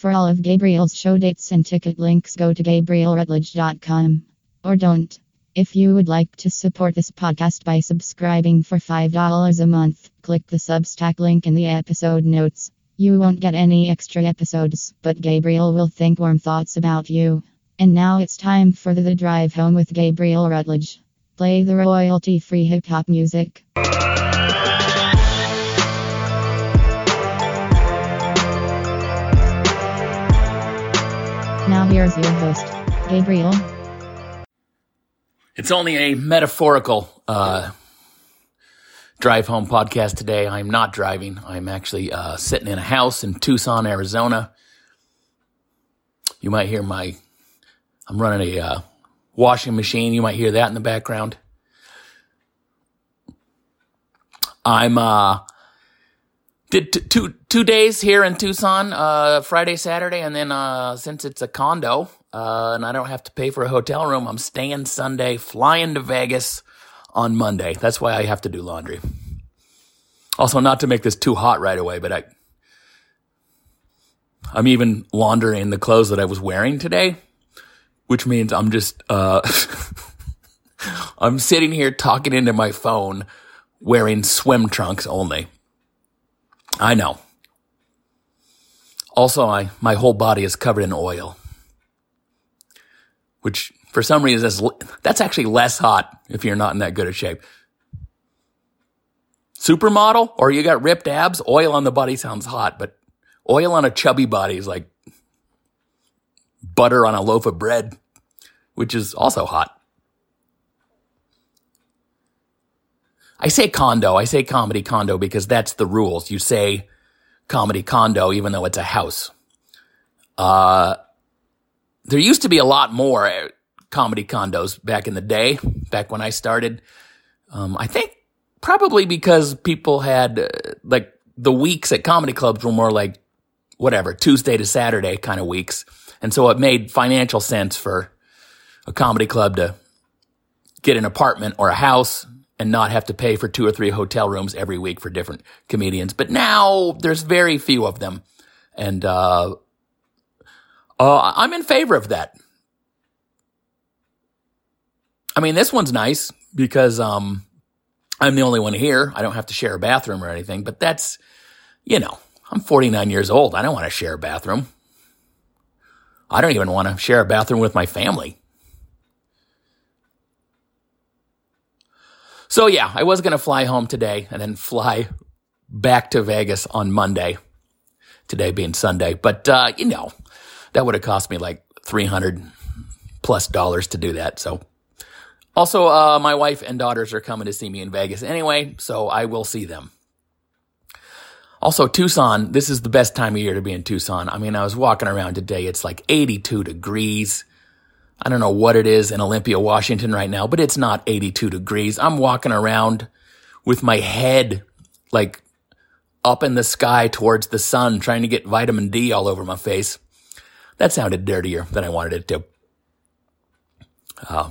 For all of Gabriel's show dates and ticket links, go to GabrielRutledge.com. Or don't. If you would like to support this podcast by subscribing for $5 a month, click the Substack link in the episode notes. You won't get any extra episodes, but Gabriel will think warm thoughts about you. And now it's time for the, drive home with Gabriel Rutledge. Play the royalty free hip hop music. Here's your host, Gabriel. It's only a metaphorical uh, drive home podcast today. I'm not driving. I'm actually uh, sitting in a house in Tucson, Arizona. You might hear my, I'm running a uh, washing machine. You might hear that in the background. I'm uh, did t- two two days here in Tucson, uh, Friday, Saturday, and then uh, since it's a condo uh, and I don't have to pay for a hotel room, I'm staying Sunday, flying to Vegas on Monday. That's why I have to do laundry. Also, not to make this too hot right away, but I I'm even laundering the clothes that I was wearing today, which means I'm just uh, I'm sitting here talking into my phone wearing swim trunks only. I know. Also, I, my whole body is covered in oil, which for some reason is, that's actually less hot if you're not in that good of shape. Supermodel or you got ripped abs, oil on the body sounds hot, but oil on a chubby body is like butter on a loaf of bread, which is also hot. I say condo, I say comedy condo because that's the rules. You say comedy condo even though it's a house. Uh, there used to be a lot more comedy condos back in the day, back when I started. Um, I think probably because people had uh, like the weeks at comedy clubs were more like whatever, Tuesday to Saturday kind of weeks. And so it made financial sense for a comedy club to get an apartment or a house and not have to pay for two or three hotel rooms every week for different comedians. But now there's very few of them. And, uh, uh, I'm in favor of that. I mean, this one's nice because, um, I'm the only one here. I don't have to share a bathroom or anything, but that's, you know, I'm 49 years old. I don't want to share a bathroom. I don't even want to share a bathroom with my family. So yeah, I was going to fly home today and then fly back to Vegas on Monday. Today being Sunday, but uh, you know, that would have cost me like 300 plus dollars to do that. So also, uh, my wife and daughters are coming to see me in Vegas anyway, so I will see them. Also, Tucson, this is the best time of year to be in Tucson. I mean, I was walking around today. It's like 82 degrees. I don't know what it is in Olympia, Washington right now, but it's not 82 degrees. I'm walking around with my head like up in the sky towards the sun, trying to get vitamin D all over my face. That sounded dirtier than I wanted it to. Uh,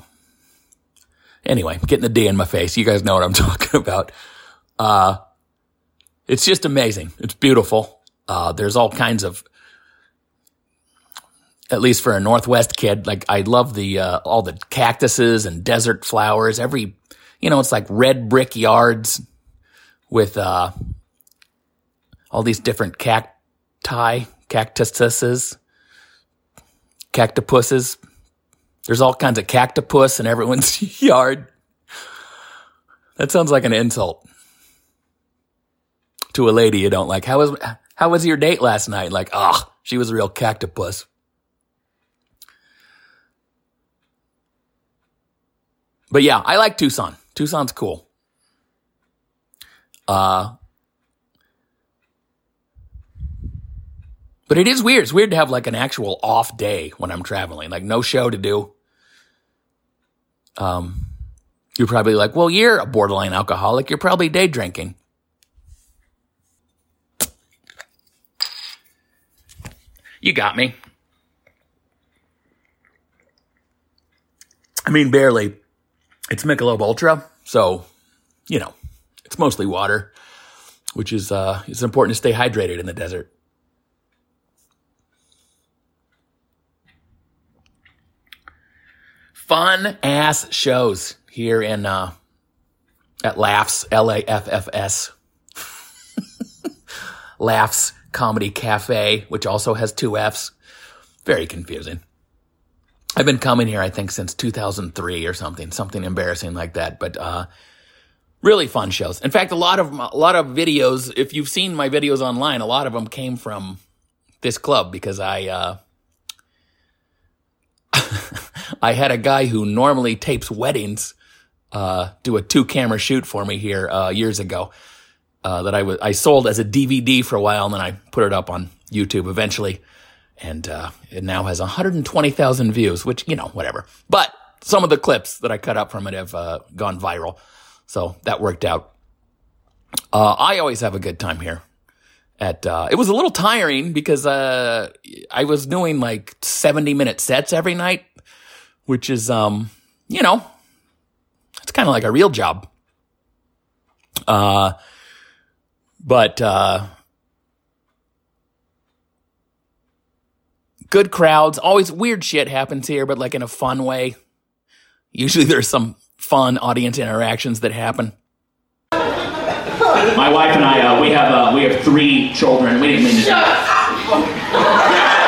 anyway, getting the D in my face. You guys know what I'm talking about. Uh, it's just amazing. It's beautiful. Uh, there's all kinds of at least for a Northwest kid, like I love the, uh, all the cactuses and desert flowers. Every, you know, it's like red brick yards with, uh, all these different cacti, cactuses, cactupuses. There's all kinds of cactopus in everyone's yard. That sounds like an insult to a lady you don't like. How was, how was your date last night? Like, ah, oh, she was a real cactopus. But yeah, I like Tucson. Tucson's cool. Uh, but it is weird. It's weird to have like an actual off day when I'm traveling, like no show to do. Um, you're probably like, well, you're a borderline alcoholic. You're probably day drinking. You got me. I mean, barely. It's Michelob Ultra, so you know it's mostly water, which is uh, it's important to stay hydrated in the desert. Fun ass shows here in uh, at Laughs L A F F S Laughs Comedy Cafe, which also has two Fs. Very confusing. I've been coming here, I think, since 2003 or something, something embarrassing like that. But uh, really fun shows. In fact, a lot of a lot of videos. If you've seen my videos online, a lot of them came from this club because I uh, I had a guy who normally tapes weddings uh, do a two camera shoot for me here uh, years ago. Uh, that I was I sold as a DVD for a while, and then I put it up on YouTube eventually, and uh, it now has 120,000 views, which you know whatever. But some of the clips that I cut up from it have uh, gone viral, so that worked out. Uh, I always have a good time here. At uh, it was a little tiring because uh, I was doing like 70 minute sets every night, which is um you know it's kind of like a real job. Uh but uh, good crowds. Always weird shit happens here, but like in a fun way. Usually there's some fun audience interactions that happen. My wife and I, uh, we have uh, we have three children. We didn't mean to.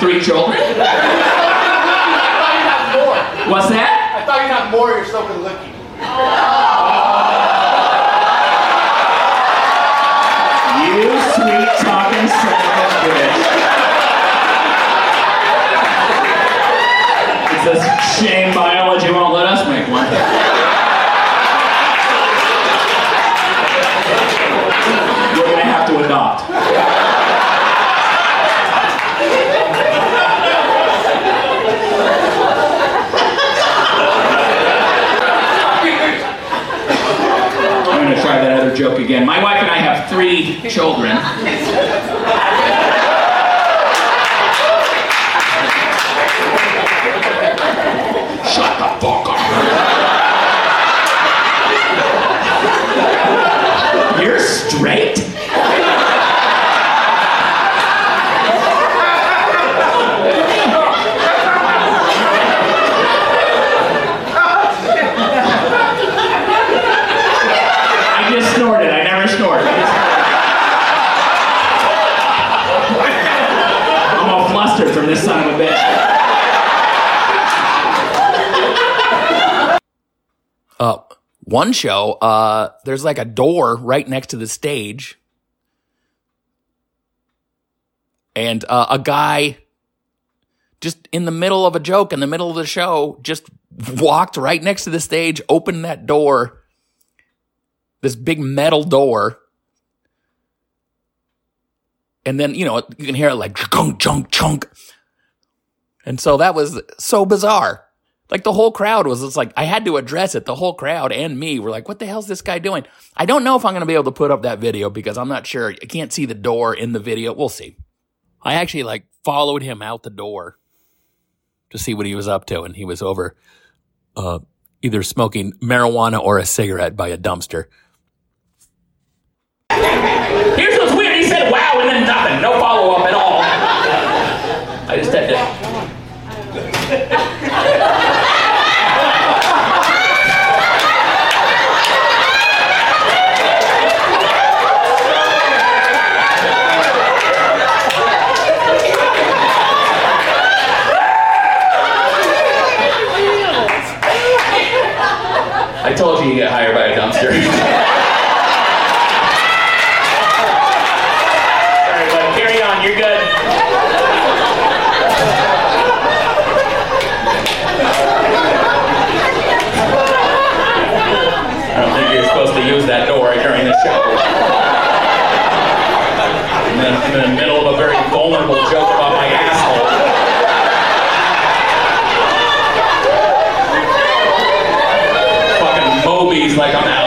Up. children? What's that? I thought you'd have more, you're so good looking. You sweet talking son of a bitch. It says shame biology won't let us make one. We're gonna have to adopt. try that other joke again. My wife and I have three children. Shut the fuck up. You're straight? this son of a bitch. Uh, one show, uh, there's like a door right next to the stage. And uh, a guy just in the middle of a joke, in the middle of the show, just walked right next to the stage, opened that door, this big metal door, and then you know you can hear it like chunk chunk chunk and so that was so bizarre. Like the whole crowd was just like, I had to address it. The whole crowd and me were like, what the hell's this guy doing? I don't know if I'm going to be able to put up that video because I'm not sure. I can't see the door in the video. We'll see. I actually like followed him out the door to see what he was up to. And he was over, uh, either smoking marijuana or a cigarette by a dumpster. Here's what's weird. He said, wow, and then nothing. No follow up at all. I just had to I told you you get hired by a dumpster. use that door during the show. And then I'm in the middle of a vulnerable joke about my asshole. Fucking Moby's like I'm out.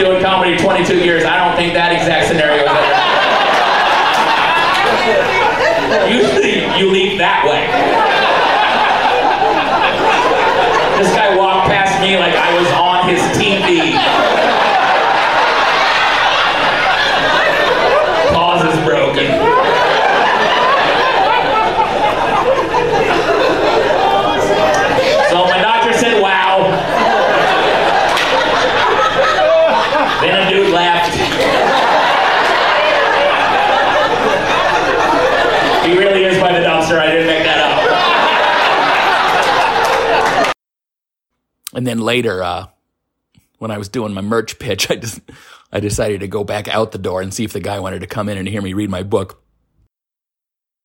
doing comedy 22 years, I don't think that exact scenario was ever. Usually you leave that way. This guy walked past me like I was on his TV. Pause is broken. So my doctor said, wow. Then a dude left. He really is by the dumpster. I didn't make that up. And then later, uh, when I was doing my merch pitch, I just I decided to go back out the door and see if the guy wanted to come in and hear me read my book.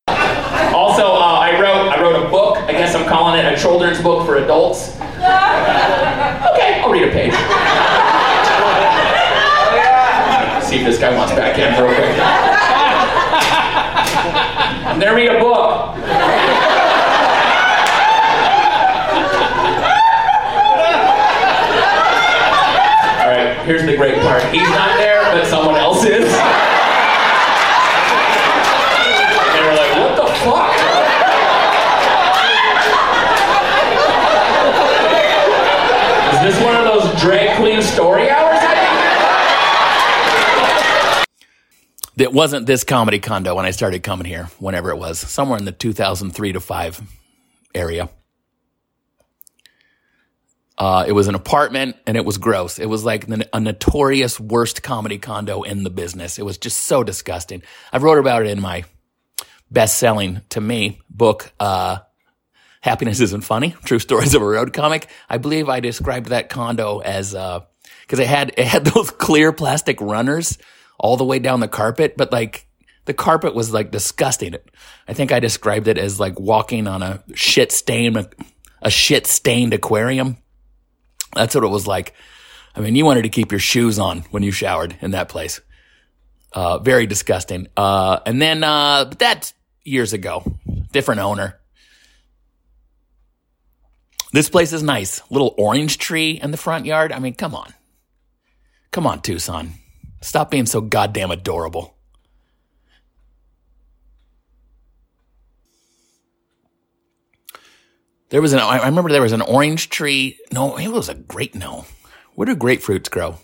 Also, uh, I wrote I wrote a book. I guess I'm calling it a children's book for adults. Okay, I'll read a page. See if this guy wants back in real quick. I'm gonna read a book. All great part. He's not there, but someone else is. They were like, what the fuck? Is this one of those drag queen story hours? That wasn't this comedy condo when I started coming here, whenever it was, somewhere in the 2003 to 5 area. Uh, it was an apartment and it was gross. It was like a notorious worst comedy condo in the business. It was just so disgusting. I wrote about it in my best selling to me book, uh, Happiness Isn't Funny, True Stories of a Road Comic. I believe I described that condo as, uh, cause it had, it had those clear plastic runners all the way down the carpet, but like the carpet was like disgusting. I think I described it as like walking on a shit stain, a, a shit stained aquarium. That's what it was like. I mean, you wanted to keep your shoes on when you showered in that place. Uh, very disgusting. Uh, and then, uh, but that's years ago. Different owner. This place is nice. Little orange tree in the front yard. I mean, come on. Come on, Tucson. Stop being so goddamn adorable. There was an, I remember there was an orange tree. No, it was a great, no. Where do grapefruits grow?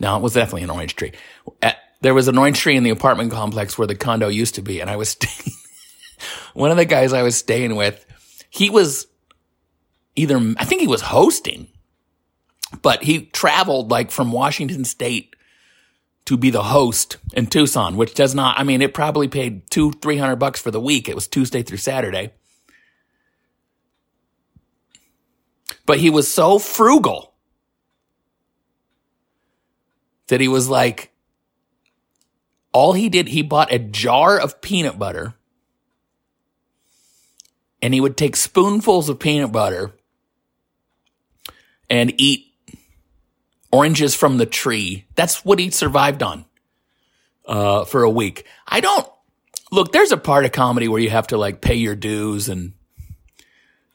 No, it was definitely an orange tree. At, there was an orange tree in the apartment complex where the condo used to be. And I was staying, one of the guys I was staying with, he was either, I think he was hosting, but he traveled like from Washington state to be the host in Tucson, which does not, I mean, it probably paid two, three hundred bucks for the week. It was Tuesday through Saturday. But he was so frugal that he was like, all he did, he bought a jar of peanut butter and he would take spoonfuls of peanut butter and eat oranges from the tree. That's what he survived on uh, for a week. I don't look. There's a part of comedy where you have to like pay your dues and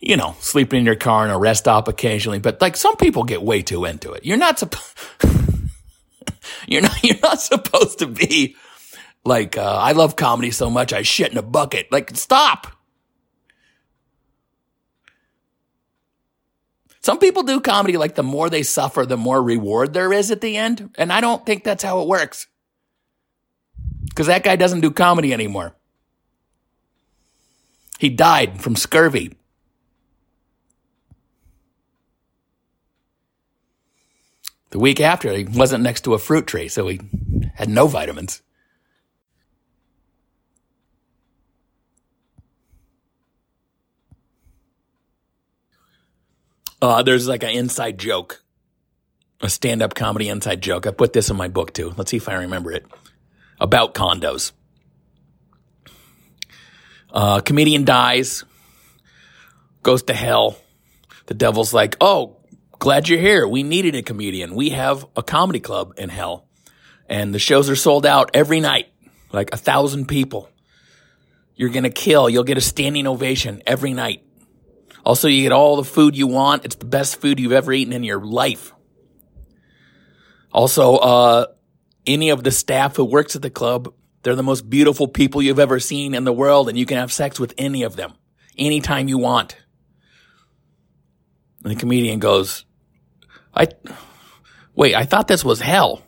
you know sleeping in your car in a rest stop occasionally. But like some people get way too into it. You're not supposed. you're not. You're not supposed to be like. Uh, I love comedy so much I shit in a bucket. Like stop. Some people do comedy like the more they suffer, the more reward there is at the end. And I don't think that's how it works. Because that guy doesn't do comedy anymore. He died from scurvy. The week after, he wasn't next to a fruit tree, so he had no vitamins. Uh, there's like an inside joke, a stand up comedy inside joke. I put this in my book too. Let's see if I remember it. About condos. Uh, comedian dies, goes to hell. The devil's like, oh, glad you're here. We needed a comedian. We have a comedy club in hell. And the shows are sold out every night, like a thousand people. You're going to kill. You'll get a standing ovation every night. Also, you get all the food you want. It's the best food you've ever eaten in your life. Also, uh, any of the staff who works at the club, they're the most beautiful people you've ever seen in the world, and you can have sex with any of them anytime you want. And the comedian goes, I, wait, I thought this was hell.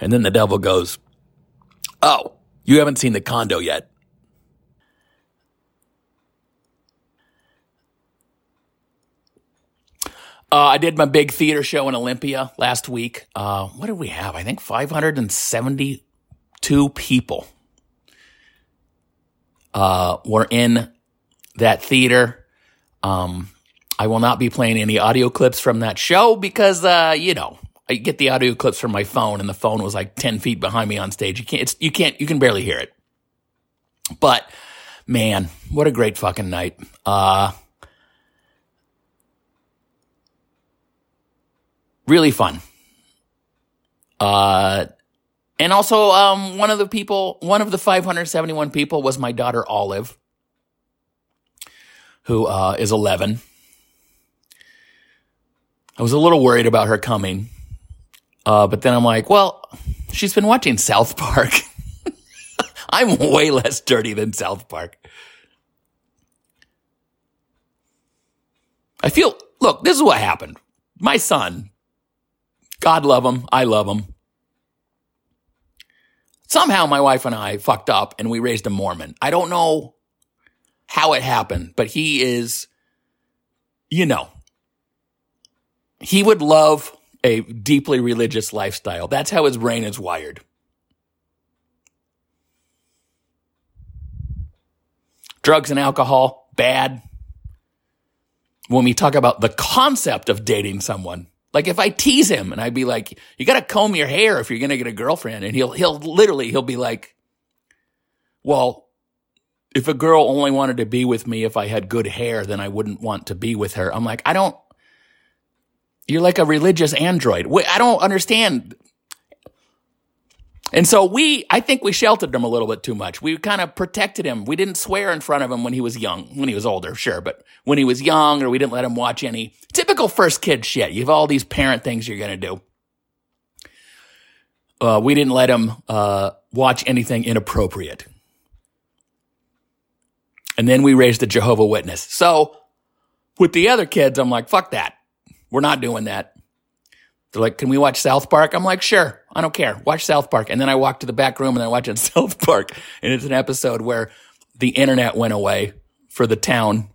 And then the devil goes, Oh, you haven't seen the condo yet. Uh, I did my big theater show in Olympia last week. Uh, what did we have? I think 572 people uh, were in that theater. Um, I will not be playing any audio clips from that show because, uh, you know, I get the audio clips from my phone and the phone was like 10 feet behind me on stage. You can't, you can't, you can barely hear it. But man, what a great fucking night. Uh, really fun. Uh, and also, um, one of the people, one of the 571 people was my daughter Olive, who uh, is 11. I was a little worried about her coming, uh, but then I'm like, well, she's been watching South Park. I'm way less dirty than South Park. I feel, look, this is what happened. My son, God love him. I love him. Somehow my wife and I fucked up and we raised a Mormon. I don't know how it happened, but he is, you know, he would love a deeply religious lifestyle. That's how his brain is wired. Drugs and alcohol, bad. When we talk about the concept of dating someone, like if I tease him and I'd be like, you got to comb your hair if you're going to get a girlfriend. And he'll, he'll literally, he'll be like, well, if a girl only wanted to be with me if I had good hair, then I wouldn't want to be with her. I'm like, I don't, you're like a religious android. I don't understand. And so we, I think we sheltered him a little bit too much. We kind of protected him. We didn't swear in front of him when he was young, when he was older, sure, but when he was young, or we didn't let him watch any typical first kid shit. You have all these parent things you're going to do. Uh, we didn't let him uh, watch anything inappropriate. And then we raised a Jehovah Witness. So with the other kids, I'm like, fuck that. We're not doing that. They're like, can we watch South Park? I'm like, sure. I don't care. Watch South Park. And then I walk to the back room and I watch watching South Park. And it's an episode where the internet went away for the town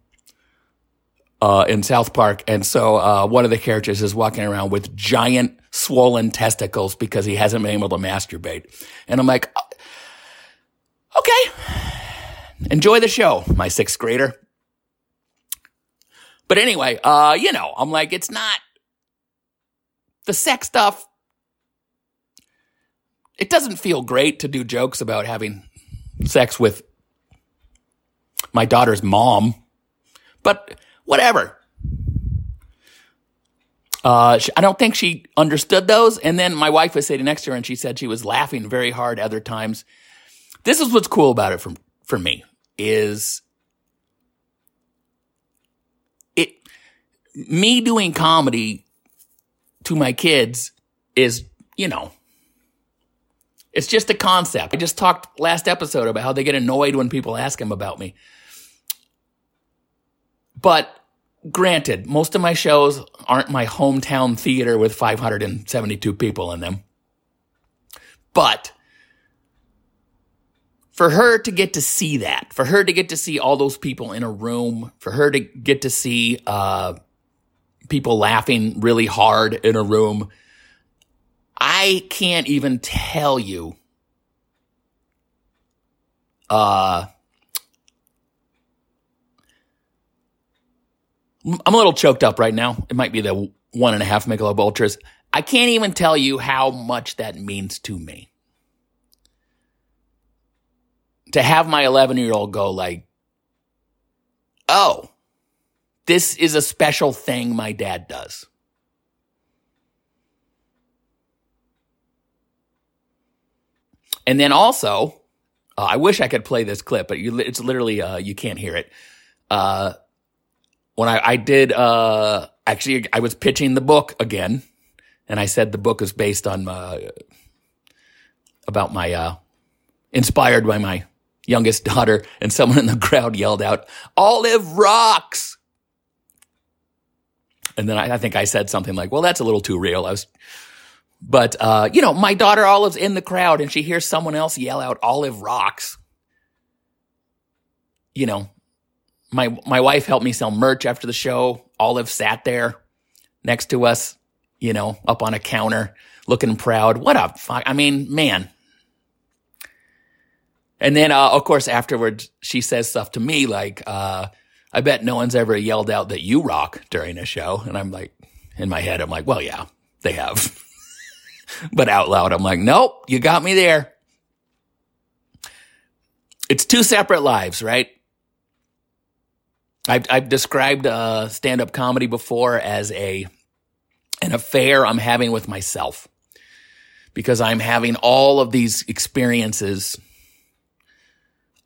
uh, in South Park. And so uh, one of the characters is walking around with giant swollen testicles because he hasn't been able to masturbate. And I'm like, okay, enjoy the show, my sixth grader. But anyway, uh, you know, I'm like, it's not the sex stuff, it doesn't feel great to do jokes about having sex with my daughter's mom, but whatever. Uh, I don't think she understood those. And then my wife was sitting next to her and she said she was laughing very hard other times. This is what's cool about it for, for me is it, me doing comedy to my kids is, you know, it's just a concept. I just talked last episode about how they get annoyed when people ask them about me. But granted, most of my shows aren't my hometown theater with 572 people in them. But for her to get to see that, for her to get to see all those people in a room, for her to get to see uh, people laughing really hard in a room. I can't even tell you. Uh, I'm a little choked up right now. It might be the one and a half Michelob Ultras. I can't even tell you how much that means to me. To have my 11 year old go like, oh, this is a special thing my dad does. And then also, uh, I wish I could play this clip, but you, it's literally, uh, you can't hear it. Uh, when I, I did, uh, actually, I was pitching the book again And I said the book is based on uh, about my uh, inspired by my youngest daughter, and someone in the crowd yelled out, "Olive rocks!" And then I, I think I said something like, "Well, that's a little too real." I was, but uh, you know, my daughter Olive's in the crowd, and she hears someone else yell out, "Olive rocks!" You know, my my wife helped me sell merch after the show. Olive sat there next to us, you know, up on a counter, looking proud. What a fuck! I mean, man. And then, uh, of course, afterwards, she says stuff to me like, uh, "I bet no one's ever yelled out that you rock during a show." And I'm like, in my head, I'm like, "Well, yeah, they have," but out loud, I'm like, "Nope, you got me there." It's two separate lives, right? I've, I've described uh, stand-up comedy before as a an affair I'm having with myself because I'm having all of these experiences,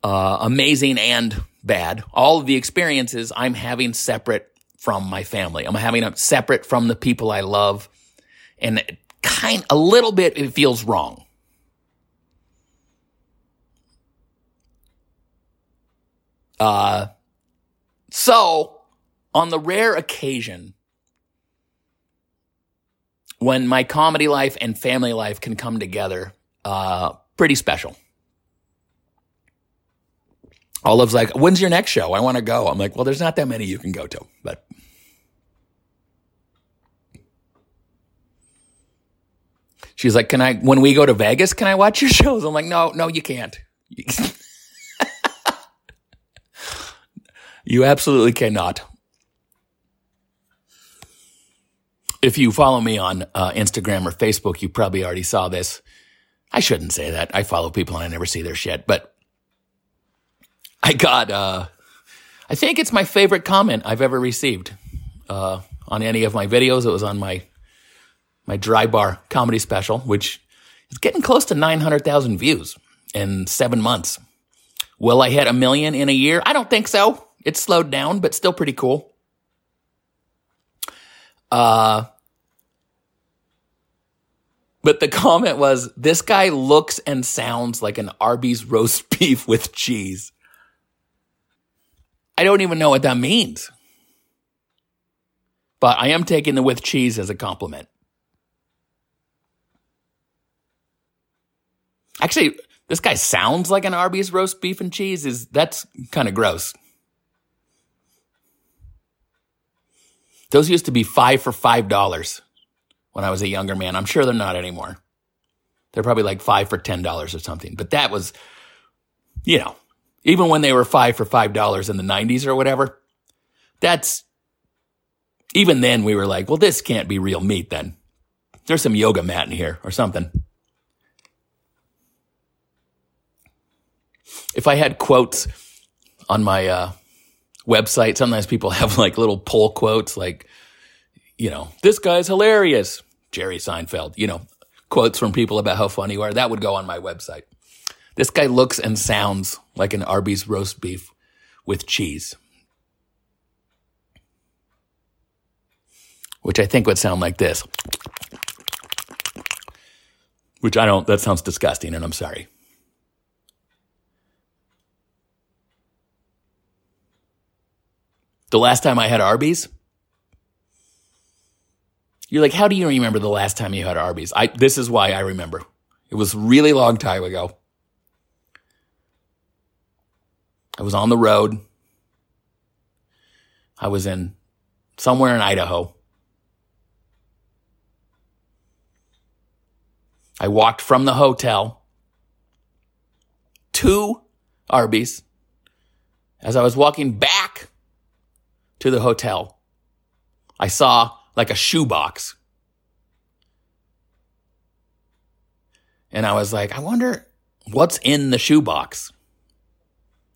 uh, amazing and bad. All of the experiences I'm having separate from my family. I'm having them separate from the people I love, and kind a little bit it feels wrong. Uh so, on the rare occasion when my comedy life and family life can come together, uh, pretty special. Olive's like, when's your next show? I want to go. I'm like, well, there's not that many you can go to, but. She's like, can I, when we go to Vegas, can I watch your shows? I'm like, no, no, you can't. You absolutely cannot. If you follow me on uh, Instagram or Facebook, you probably already saw this. I shouldn't say that. I follow people and I never see their shit, but I got, uh, I think it's my favorite comment I've ever received, uh, on any of my videos. It was on my, my dry bar comedy special, which is getting close to 900,000 views in seven months. Will I hit a million in a year? I don't think so. It's slowed down, but still pretty cool. Uh, but the comment was, this guy looks and sounds like an Arby's roast beef with cheese. I don't even know what that means. But I am taking the with cheese as a compliment. Actually, this guy sounds like an Arby's roast beef and cheese is that's kind of gross. Those used to be five for five dollars when I was a younger man. I'm sure they're not anymore. They're probably like five for ten dollars or something. But that was, you know, even when they were five for five dollars in the 90s or whatever, that's even then we were like, well, this can't be real meat then. There's some yoga mat in here or something. If I had quotes on my uh, website, sometimes people have like little pull quotes like, you know, this guy's hilarious. Jerry Seinfeld, you know, quotes from people about how funny you are. That would go on my website. This guy looks and sounds like an Arby's roast beef with cheese. Which I think would sound like this. Which I don't, that sounds disgusting and I'm sorry. The last time I had Arby's? You're like, how do you remember the last time you had Arby's? I, this is why I remember. It was really long time ago. I was on the road. I was in somewhere in Idaho. I walked from the hotel to Arby's. As I was walking back to the hotel, I saw like a shoebox. And I was like, I wonder what's in the shoebox.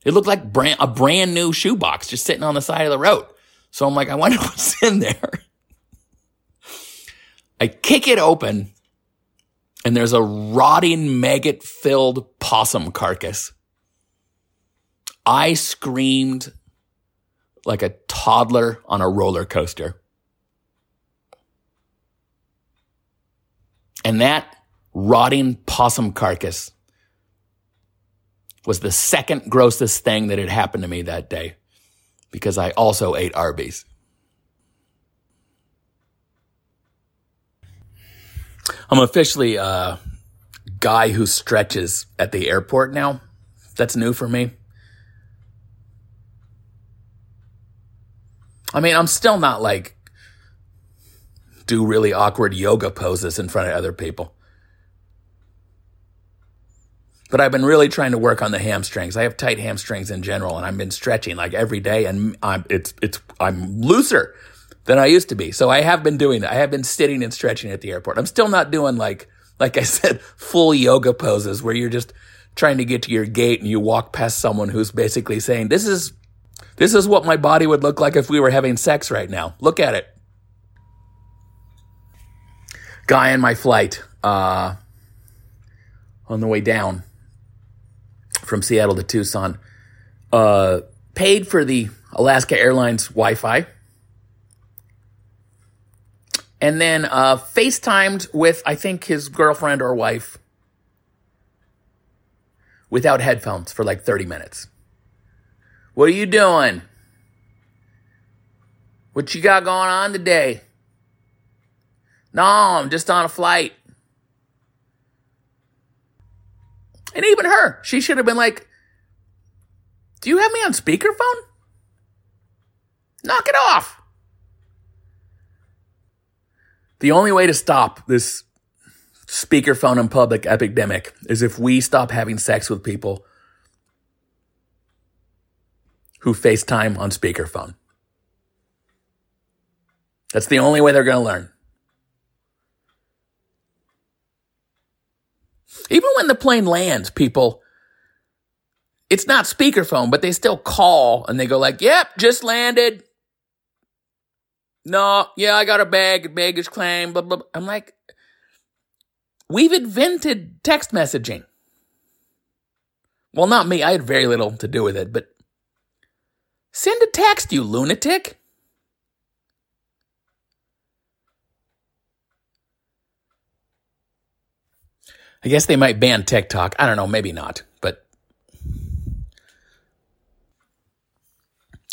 It looked like brand, a brand new shoebox just sitting on the side of the road. So I'm like, I wonder what's in there. I kick it open and there's a rotting maggot filled possum carcass. I screamed like a toddler on a roller coaster. And that rotting possum carcass was the second grossest thing that had happened to me that day because I also ate Arby's. I'm officially a guy who stretches at the airport now. That's new for me. I mean, I'm still not like do really awkward yoga poses in front of other people. But I've been really trying to work on the hamstrings. I have tight hamstrings in general, and I've been stretching like every day, and I'm it's it's I'm looser than I used to be. So I have been doing that. I have been sitting and stretching at the airport. I'm still not doing like like I said, full yoga poses where you're just trying to get to your gate and you walk past someone who's basically saying, "This is this is what my body would look like if we were having sex right now. Look at it." Guy in my flight uh, on the way down from Seattle to Tucson uh, paid for the Alaska Airlines Wi-Fi and then uh, FaceTimed with, I think, his girlfriend or wife without headphones for like 30 minutes. What are you doing? What you got going on today? No, I'm just on a flight. And even her, she should have been like, Do you have me on speakerphone? Knock it off. The only way to stop this speakerphone in public epidemic is if we stop having sex with people who FaceTime on speakerphone. That's the only way they're going to learn. Even when the plane lands, people, it's not speakerphone, but they still call and they go like, yep, just landed. No, yeah, I got a bag, baggage claim, blah, blah, blah. I'm like, we've invented text messaging. Well, not me. I had very little to do with it, but send a text, you lunatic. I guess they might ban TikTok. I don't know, maybe not, but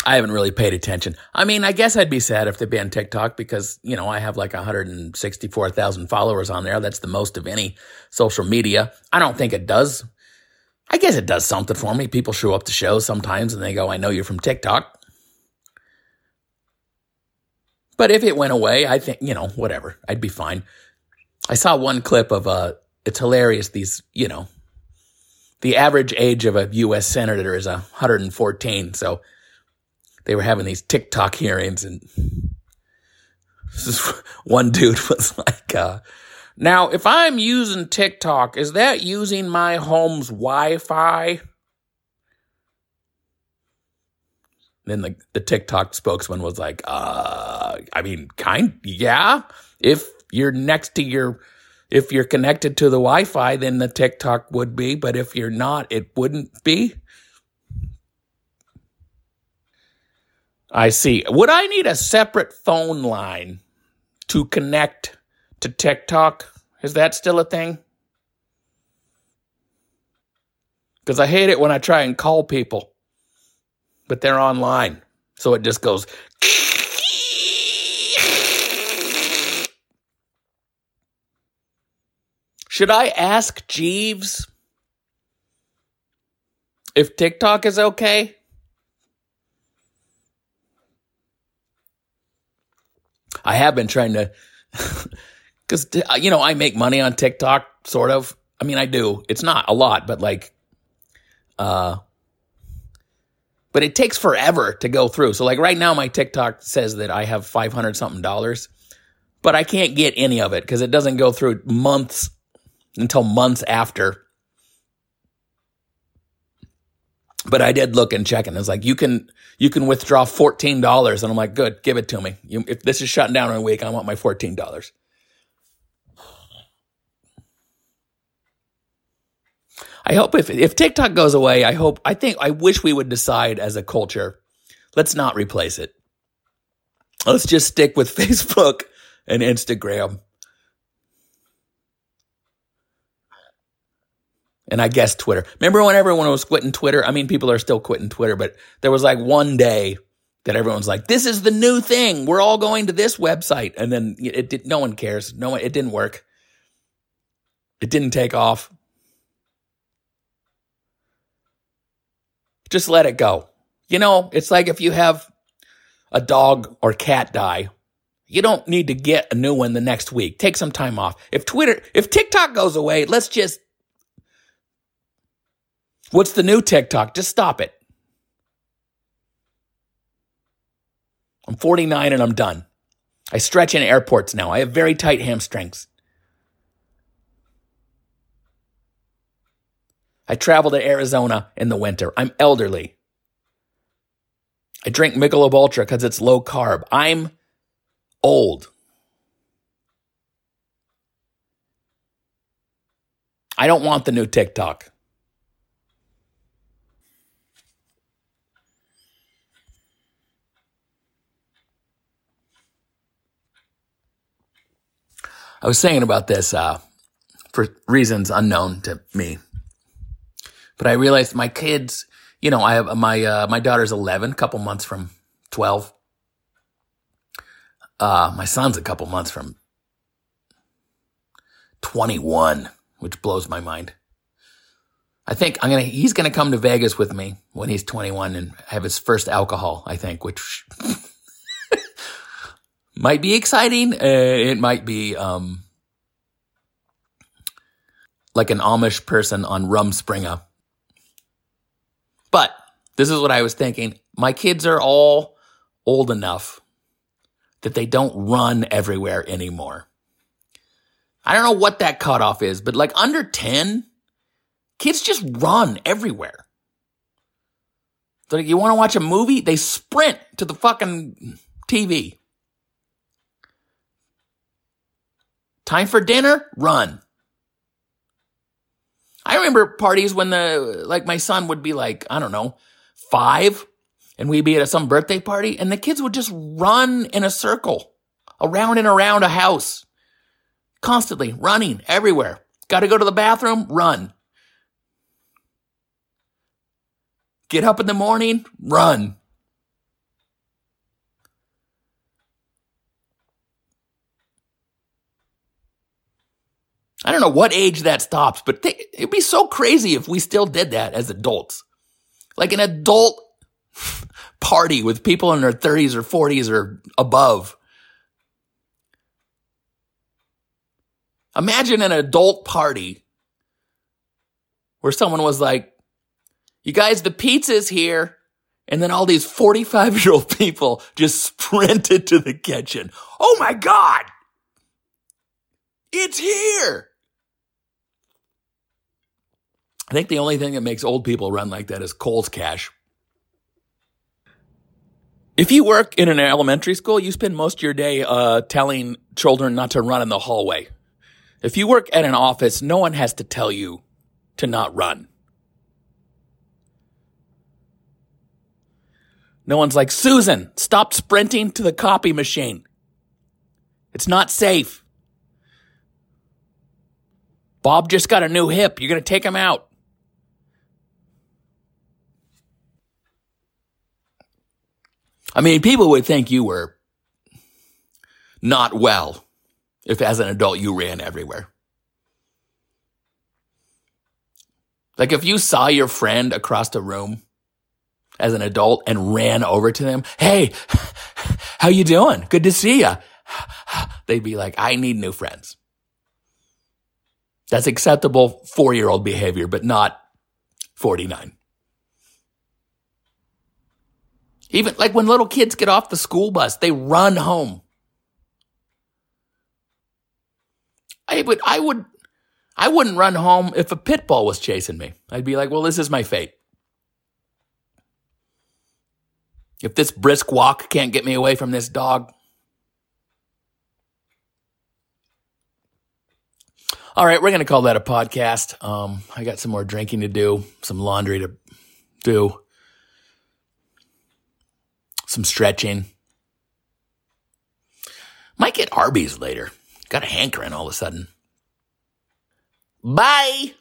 I haven't really paid attention. I mean, I guess I'd be sad if they banned TikTok because, you know, I have like 164,000 followers on there. That's the most of any social media. I don't think it does. I guess it does something for me. People show up to shows sometimes and they go, I know you're from TikTok. But if it went away, I think, you know, whatever. I'd be fine. I saw one clip of a it's hilarious. These, you know, the average age of a U.S. senator is 114. So they were having these TikTok hearings, and this one dude was like, uh, "Now, if I'm using TikTok, is that using my home's Wi-Fi?" Then the, the TikTok spokesman was like, uh, I mean, kind, yeah. If you're next to your if you're connected to the Wi-Fi, then the TikTok would be, but if you're not, it wouldn't be. I see. Would I need a separate phone line to connect to TikTok? Is that still a thing? Because I hate it when I try and call people, but they're online. So it just goes. Should I ask Jeeves if TikTok is okay? I have been trying to, because, you know, I make money on TikTok, sort of. I mean, I do. It's not a lot, but like, uh, but it takes forever to go through. So, like, right now, my TikTok says that I have 500 something dollars, but I can't get any of it because it doesn't go through months until months after. But I did look and check, and it's like you can you can withdraw fourteen dollars, and I'm like, good, give it to me. You, if this is shutting down in a week, I want my fourteen dollars. I hope if if TikTok goes away, I hope I think I wish we would decide as a culture, let's not replace it. Let's just stick with Facebook and Instagram and I guess Twitter. Remember when everyone was quitting Twitter? I mean, people are still quitting Twitter, but there was like one day that everyone's like, "This is the new thing. We're all going to this website," and then it did. No one cares. No one. It didn't work. It didn't take off. Just let it go. You know, it's like if you have a dog or cat die, you don't need to get a new one the next week. Take some time off. If Twitter, if TikTok goes away, let's just What's the new TikTok? Just stop it. I'm 49 and I'm done. I stretch in airports now. I have very tight hamstrings. I travel to Arizona in the winter. I'm elderly. I drink Michelob Ultra because it's low carb. I'm old. I don't want the new TikTok. I was saying about this uh, for reasons unknown to me, but I realized my kids. You know, I have my uh, my daughter's eleven, a couple months from twelve. Uh, my son's a couple months from twenty one, which blows my mind. I think I'm gonna. He's gonna come to Vegas with me when he's 21 and have his first alcohol. I think, which might be exciting. Uh, it might be um, like an Amish person on Rumspringa. But this is what I was thinking. My kids are all old enough that they don't run everywhere anymore. I don't know what that cutoff is, but like under 10, kids just run everywhere. So like you want to watch a movie? They sprint to the fucking TV. Time for dinner? Run. I remember parties when the, like my son would be like, I don't know, five and we'd be at some birthday party and the kids would just run in a circle around and around a house constantly running everywhere. Got to go to the bathroom? Run. Get up in the morning? Run. I don't know what age that stops, but it'd be so crazy if we still did that as adults. Like an adult party with people in their 30s or 40s or above. Imagine an adult party where someone was like, you guys, the pizza's here. And then all these 45 year old people just sprinted to the kitchen. Oh my God. It's here. I think the only thing that makes old people run like that is Kohl's cash. If you work in an elementary school, you spend most of your day uh, telling children not to run in the hallway. If you work at an office, no one has to tell you to not run. No one's like, Susan, stop sprinting to the copy machine. It's not safe. Bob just got a new hip. You're going to take him out. I mean, people would think you were not well if as an adult you ran everywhere. Like if you saw your friend across the room as an adult and ran over to them, "Hey, how you doing? Good to see you." They'd be like, "I need new friends." That's acceptable 4-year-old behavior, but not 49. Even like when little kids get off the school bus, they run home. I would, I would, I wouldn't run home if a pit bull was chasing me. I'd be like, well, this is my fate. If this brisk walk can't get me away from this dog. All right, we're going to call that a podcast. Um, I got some more drinking to do, some laundry to do some stretching. Might get Arby's later. Got a hankering all of a sudden. Bye.